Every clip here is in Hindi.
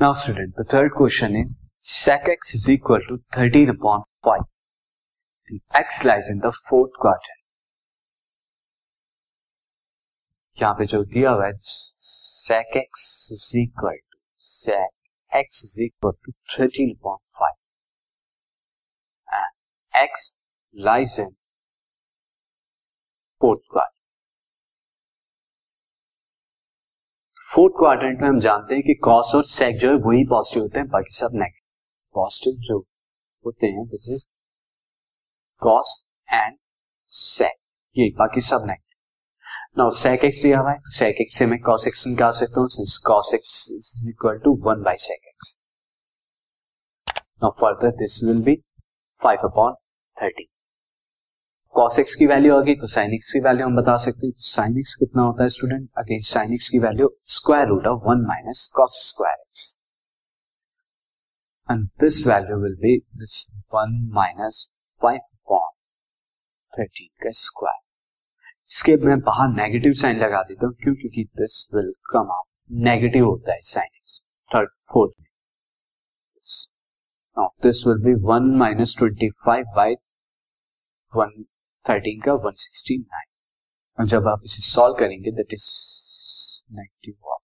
Now student, the third question is sec x is equal to 13 upon 5. And x lies in the fourth quadrant. यहां पे जो दिया हुआ है sec x is equal to sec x is equal to 13 upon 5 and x lies in fourth quadrant. Fourth quadrant में हम जानते हैं कि कॉस और सेक जो है वही पॉजिटिव होते हैं, बाकी सब नेगेटिव पॉजिटिव जो होते हैं this is cos and sec ये, बाकी सब नेगेटिव नाउ सेक एक्स दिया हुआ है सेक एक्स से मैं कॉस एक्स निकाल सकता हूँ since cos x is equal to one by sec x now further this will be five upon thirty cos x की वैल्यू आ गई तो साइन एक्स की वैल्यू हम बता सकते हैं। साइन एक्स कितना होता है स्टूडेंट अगेन साइन एक्स की value square root of one minus cos square x and this value will be this one minus five upon thirteen का स्क्वायर इसके मैं बाहर नेगेटिव साइन लगा देता हूँ, क्यों? क्योंकि this will come up negative होता है साइन एक्स थर्ड फोर्थ में। This will be one minus twenty five by one thirteen का वन सिक्सटी नाइन और जब आप इसे सॉल्व करेंगे that is negative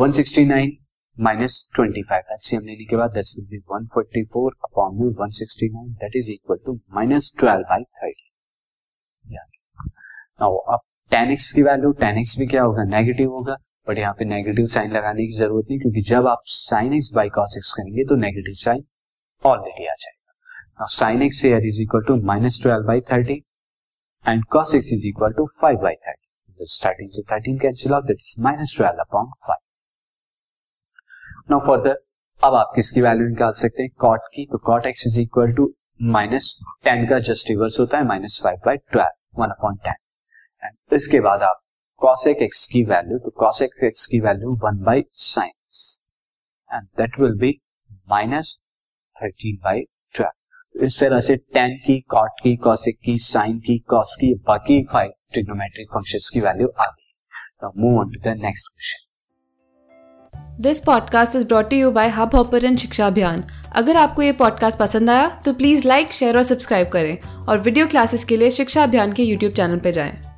one sixty nine minus twenty five LCM लेने के बाद that will be one forty four upon में one sixty nine that is equal to minus twelve by thirty now अब टेन एक्स की वैल्यू टेन एक्स भी क्या होगा? नेगेटिव होगा. बट यहाँ पे नेगेटिव साइन लगाने की ज़रूरत नहीं, क्योंकि जब आप sine x by cos x करेंगे तो नेगेटिव साइन ऑलरेडी आ जाएगा. Sine x here is equal to minus 12 by 30 and cos x is equal to 5 by 30. The starting से 13 cancel out, that is minus 12 upon 5. Now further अब आप किसकी वैल्यू निकाल सकते हैं कॉट की तो cot x is equal to minus tan का जस्ट रिवर्स होता है minus five by twelve one upon tan and इसके बाद आप कॉसेक एक्स की वैल्यू तो कॉसेक एक्स की value one by sines and that will be minus thirteen by इस तरह से टेन की कॉट की कॉसिक की साइन की कॉस की, बाकी फाइव ट्रिग्नोमेट्रिक फ़ंक्शंस की वैल्यू आ गई। Move on to the next question this podcast is brought you by Hubhopper Shiksha Abhiyan अगर आपको ये पॉडकास्ट पसंद आया तो प्लीज़ लाइक शेयर और सब्सक्राइब करें। और वीडियो क्लासेस के लिए शिक्षा अभियान के यूट्यूब चैनल पर जाएँ।